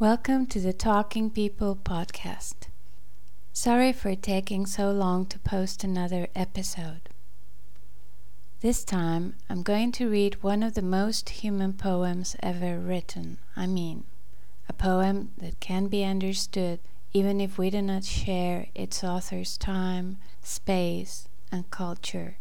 Welcome to the Talking People podcast. Sorry for taking so long to post another episode. This time I'm going to read one of the most human poems ever written. I mean, a poem that can be understood even if we do not share its author's time, space, and culture.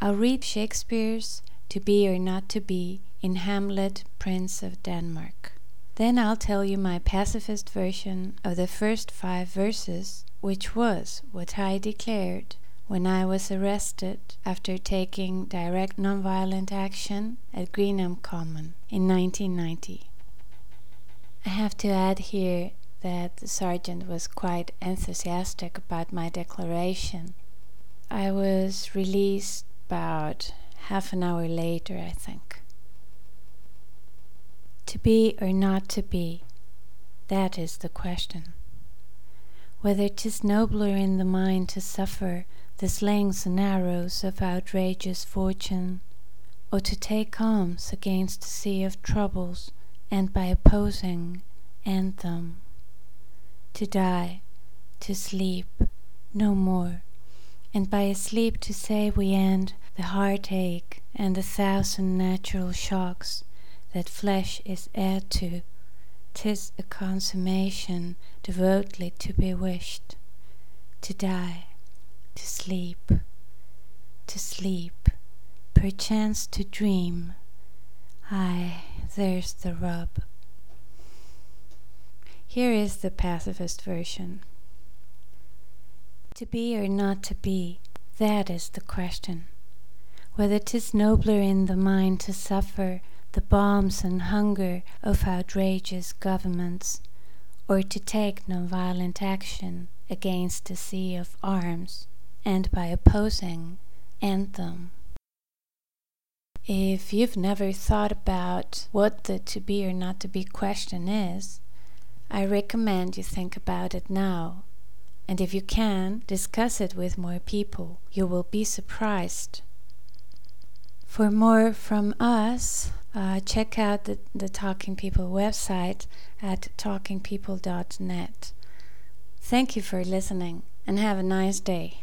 I'll read Shakespeare's To Be or Not to Be in Hamlet, Prince of Denmark. Then I'll tell you my pacifist version of the first five verses, which was what I declared when I was arrested after taking direct nonviolent action at Greenham Common in 1990. I have to add here that the sergeant was quite enthusiastic about my declaration. I was released about half an hour later, I think. To be or not to be, that is the question. Whether 'tis nobler in the mind to suffer the slings and arrows of outrageous fortune, or to take arms against a sea of troubles, and by opposing end them. To die, to sleep, no more, and by a sleep to say we end the heartache and the thousand natural shocks that flesh is heir to, tis a consummation devoutly to be wished. To die, to sleep, to sleep, perchance to dream. Ay, there's the rub. Here is the pacifist version. To be or not to be, that is the question. Whether 'tis nobler in the mind to suffer the bombs and hunger of outrageous governments, or to take non-violent action against a sea of arms, and by opposing anthem. If you've never thought about what the to be or not to be question is, I recommend you think about it now. And if you can, discuss it with more people. You will be surprised. For more from us, uh, check out the, the Talking People website at talkingpeople.net. Thank you for listening and have a nice day.